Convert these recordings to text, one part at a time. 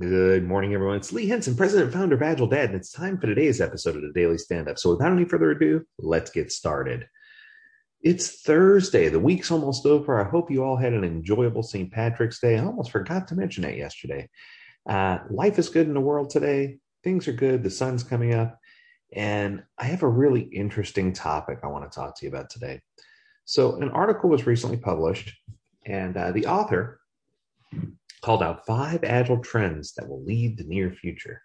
Good morning, everyone. It's Lee Henson, president and founder of Agile Dad, and it's time for today's episode of the Daily Stand Up. So, without any further ado, let's get started. It's Thursday. The week's almost over. I hope you all had an enjoyable St. Patrick's Day. I almost forgot to mention that yesterday. Uh, life is good in the world today. Things are good. The sun's coming up. And I have a really interesting topic I want to talk to you about today. So, an article was recently published, and uh, the author called out five agile trends that will lead the near future.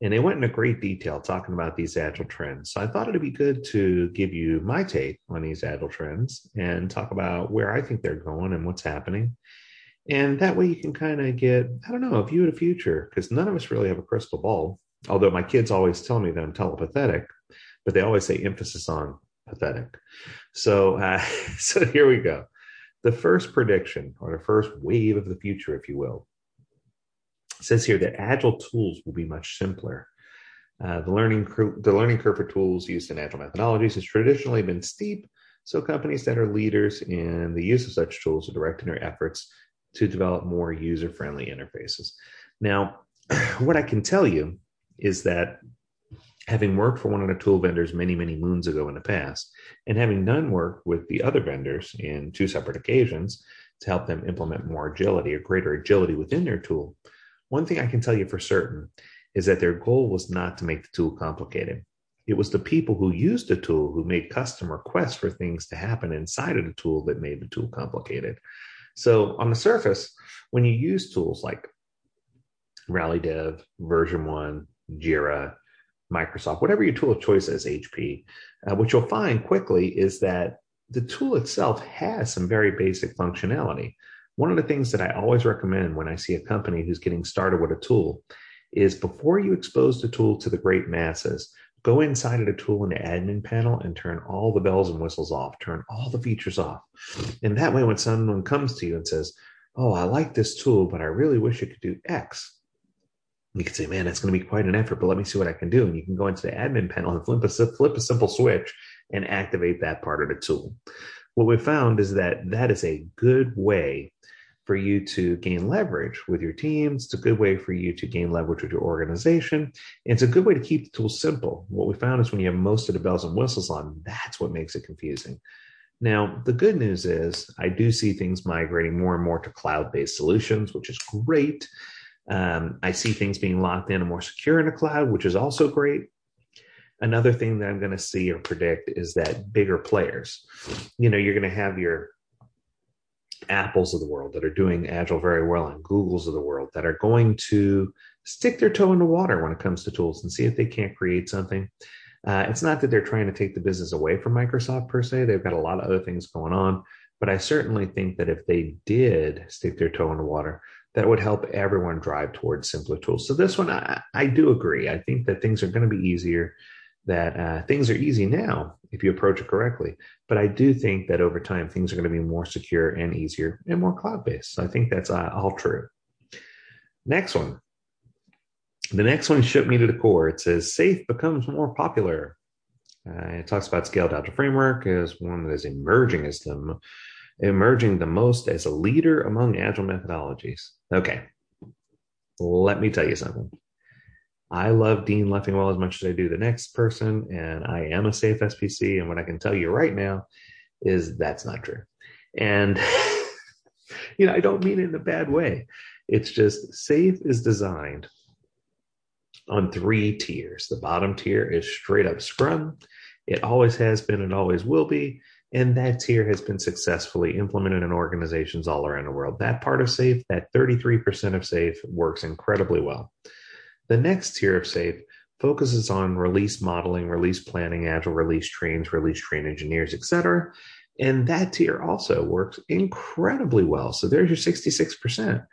And they went into great detail talking about these agile trends. So I thought it'd be good to give you my take on these agile trends and talk about where I think they're going and what's happening. And that way you can kind of get, I don't know, a view of the future, because none of us really have a crystal ball. Although my kids always tell me that I'm telepathetic, but they always say emphasis on pathetic. So, uh, so here we go the first prediction or the first wave of the future, if you will, says here that agile tools will be much simpler. Uh, the learning the learning curve for tools used in agile methodologies has traditionally been steep, so companies that are leaders in the use of such tools are directing their efforts to develop more user-friendly interfaces. Now, what I can tell you is that having worked for one of the tool vendors many, many moons ago in the past, and having done work with the other vendors in two separate occasions to help them implement more agility or greater agility within their tool, one thing I can tell you for certain is that their goal was not to make the tool complicated. It was the people who used the tool who made custom requests for things to happen inside of the tool that made the tool complicated. So, on the surface, when you use tools like Rally Dev, VersionOne, Jira, Microsoft, whatever your tool of choice is, HP, uh, what you'll find quickly is that the tool itself has some very basic functionality. One of the things that I always recommend when I see a company who's getting started with a tool is before you expose the tool to the great masses, go inside of the tool in the admin panel and turn all the bells and whistles off, turn all the features off. And that way, when someone comes to you and says, Oh, I like this tool, but I really wish it could do X, you can say, man, that's going to be quite an effort, but let me see what I can do. And you can go into the admin panel and flip a, flip a simple switch and activate that part of the tool. What we found is that that is a good way for you to gain leverage with your teams. It's a good way for you to gain leverage with your organization. It's a good way to keep the tool simple. What we found is when you have most of the bells and whistles on, that's what makes it confusing. Now, the good news is I do see things migrating more and more to cloud based solutions, which is great. Um, I see things being locked in and more secure in the cloud, which is also great. Another thing that I'm going to see or predict is that bigger players, you know, you're going to have your Apples of the world that are doing Agile very well and Googles of the world that are going to stick their toe in the water when it comes to tools and see if they can't create something. Uh, it's not that they're trying to take the business away from Microsoft per se. They've got a lot of other things going on. But I certainly think that if they did stick their toe in the water, that would help everyone drive towards simpler tools. So this one, I, I do agree. I think that things are going to be easier. That uh, things are easy now if you approach it correctly. But I do think that over time things are going to be more secure and easier and more cloud based. So I think that's uh, all true. Next one. The next one shook me to the core. It says SAFe becomes more popular. Uh, it talks about scaled agile framework as one that is emerging as the emerging the most as a leader among agile methodologies. Okay, let me tell you something. I love Dean Leffingwell as much as I do the next person, and I am a SAFe SPC. And what I can tell you right now is that's not true. And, you know, I don't mean it in a bad way. It's just SAFe is designed on three tiers. The bottom tier is straight up Scrum. It always has been and always will be. And that tier has been successfully implemented in organizations all around the world. That part of SAFe, that 33% of SAFe works incredibly well. The next tier of SAFe focuses on release modeling, release planning, agile release trains, release train engineers, etc. And that tier also works incredibly well. So there's your 66%.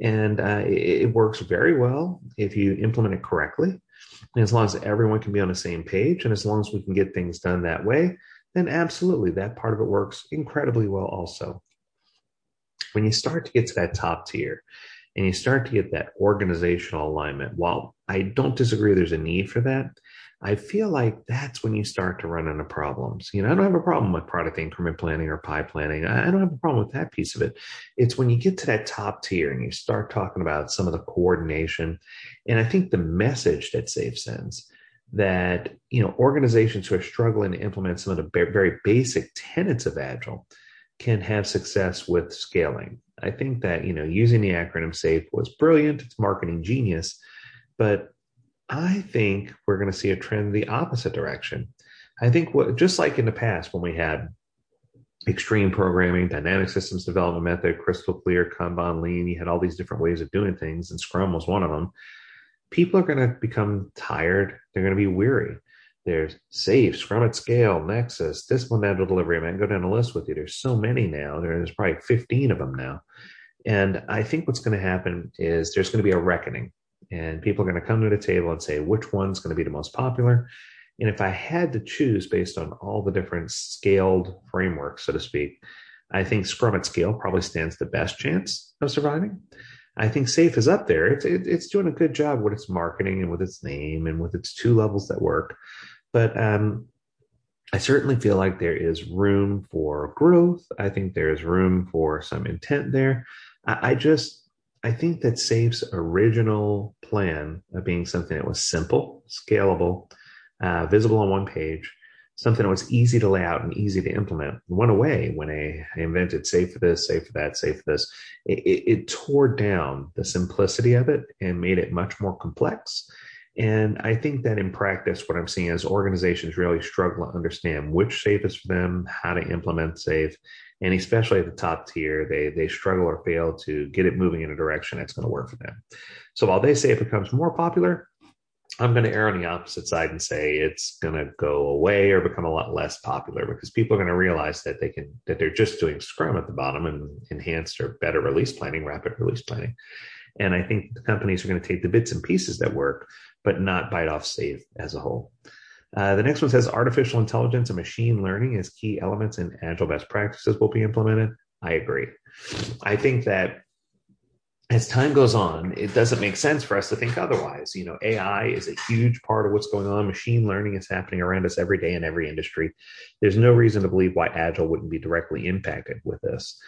And uh, it, it works very well if you implement it correctly. And as long as everyone can be on the same page and as long as we can get things done that way, then absolutely that part of it works incredibly well also. When you start to get to that top tier and you start to get that organizational alignment. While I don't disagree there's a need for that, I feel like that's when you start to run into problems. You know, I don't have a problem with product increment planning or PI planning. I don't have a problem with that piece of it. It's when you get to that top tier and you start talking about some of the coordination. And I think the message that SAFe sends that, you know, organizations who are struggling to implement some of the very basic tenets of Agile can have success with scaling. I think that, you know, using the acronym SAFe was brilliant. It's marketing genius. But I think we're going to see a trend the opposite direction. I think what just like in the past when we had extreme programming, dynamic systems development method, crystal clear, Kanban, lean, you had all these different ways of doing things, and Scrum was one of them. People are going to become tired. They're going to be weary. There's Safe, Scrum at Scale, Nexus, Disciplined Agile Delivery. I go down the list with you. There's so many now. There's probably 15 of them now. And I think what's going to happen is there's going to be a reckoning and people are going to come to the table and say which one's going to be the most popular. And if I had to choose based on all the different scaled frameworks, so to speak, I think Scrum at Scale probably stands the best chance of surviving. I think Safe is up there. It's it, it's doing a good job with its marketing and with its name and with its two levels that work. But um, I certainly feel like there is room for growth. I think there is room for some intent there. I, I just I think that Safe's original plan of being something that was simple, scalable, uh, visible on one page, something that was easy to lay out and easy to implement went away when I invented SAFe for this, SAFe for that, SAFe for this. It, it, it tore down the simplicity of it and made it much more complex. And I think that in practice, what I'm seeing is organizations really struggle to understand which SAFe is for them, how to implement SAFe, and especially at the top tier, they they struggle or fail to get it moving in a direction that's going to work for them. So while they say it becomes more popular, I'm going to err on the opposite side and say it's going to go away or become a lot less popular because people are going to realize that they can that they're just doing Scrum at the bottom and enhanced or better release planning, rapid release planning. And I think the companies are going to take the bits and pieces that work, but not bite off Safe as a whole. Uh, the next one says artificial intelligence and machine learning as key elements in agile best practices will be implemented. I agree. I think that as time goes on, it doesn't make sense for us to think otherwise. You know, AI is a huge part of what's going on. Machine learning is happening around us every day in every industry. There's no reason to believe why Agile wouldn't be directly impacted with this.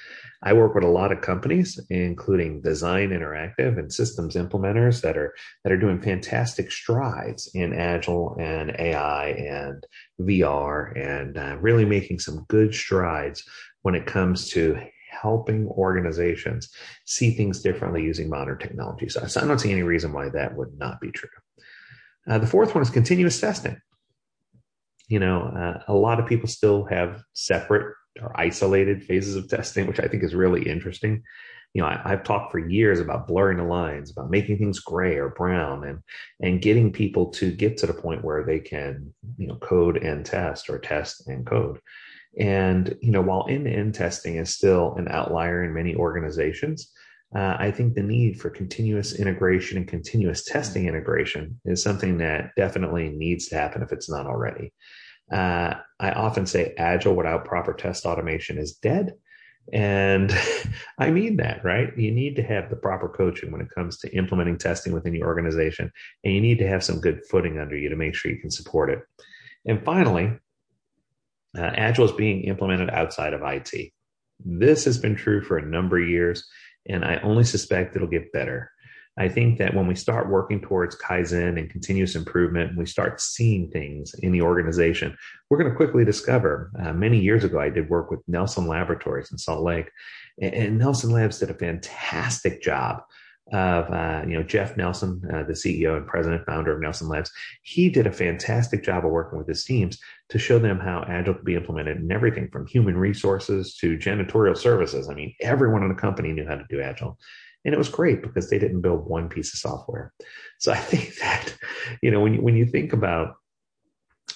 I work with a lot of companies, including Design Interactive and systems implementers that are that are doing fantastic strides in Agile and AI and VR, and uh, really making some good strides when it comes to helping organizations see things differently using modern technology. So I don't see any reason why that would not be true. Uh, the fourth one is continuous testing. You know, uh, a lot of people still have separate or isolated phases of testing, which I think is really interesting. You know, I, have talked for years about blurring the lines, about making things gray or brown, and and getting people to get to the point where they can, you know, code and test or test and code. And you know, while end-to-end testing is still an outlier in many organizations, uh, I think the need for continuous integration and continuous testing integration is something that definitely needs to happen if it's not already. Uh, I often say agile without proper test automation is dead. And I mean that, right? You need to have the proper coaching when it comes to implementing testing within your organization, and you need to have some good footing under you to make sure you can support it. And finally, uh, Agile is being implemented outside of IT. This has been true for a number of years, and I only suspect it'll get better. I think that when we start working towards Kaizen and continuous improvement, and we start seeing things in the organization, we're going to quickly discover. Uh, many years ago, I did work with Nelson Laboratories in Salt Lake, and, and Nelson Labs did a fantastic job of uh, you know Jeff Nelson, uh, the CEO and president founder of Nelson Labs. He did a fantastic job of working with his teams to show them how agile could be implemented in everything from human resources to janitorial services. I mean, everyone in the company knew how to do agile. And it was great because they didn't build one piece of software. So I think that, you know, when you, when you think about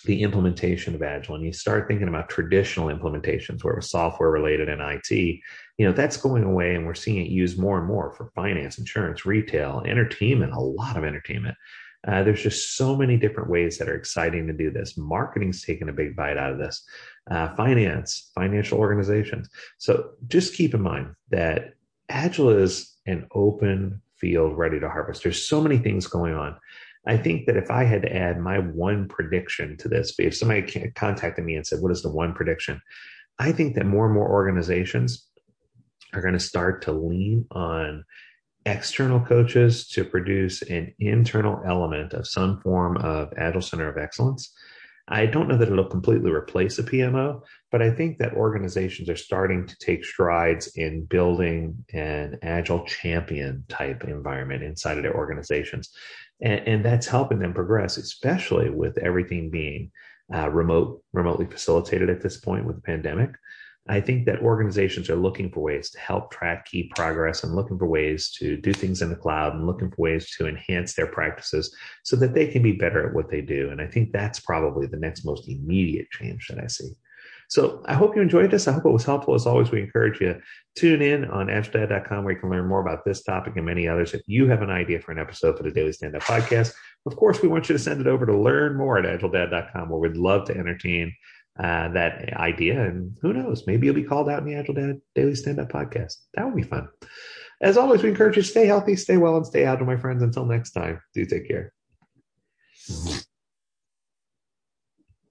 the implementation of Agile and you start thinking about traditional implementations where it was software related and IT, you know, that's going away and we're seeing it used more and more for finance, insurance, retail, entertainment, a lot of entertainment. Uh, there's just so many different ways that are exciting to do this. Marketing's taking a big bite out of this. Uh, finance, financial organizations. So just keep in mind that Agile is an open field ready to harvest. There's so many things going on. I think that if I had to add my one prediction to this, if somebody contacted me and said, What is the one prediction? I think that more and more organizations are going to start to lean on external coaches to produce an internal element of some form of Agile Center of Excellence. I don't know that it'll completely replace a PMO, but I think that organizations are starting to take strides in building an agile champion type environment inside of their organizations. And, and that's helping them progress, especially with everything being uh, remote, remotely facilitated at this point with the pandemic. I think that organizations are looking for ways to help track key progress and looking for ways to do things in the cloud and looking for ways to enhance their practices so that they can be better at what they do. And I think that's probably the next most immediate change that I see. So I hope you enjoyed this. I hope it was helpful. As always, we encourage you to tune in on agiledad.com where you can learn more about this topic and many others. If you have an idea for an episode for the Daily Stand Up podcast, of course, we want you to send it over to learn more at agiledad.com where we'd love to entertain uh, that idea. And who knows, maybe you'll be called out in the Agile Dad Daily Stand Up podcast. That would be fun. As always, we encourage you to stay healthy, stay well, and stay agile, my friends. Until next time, do take care.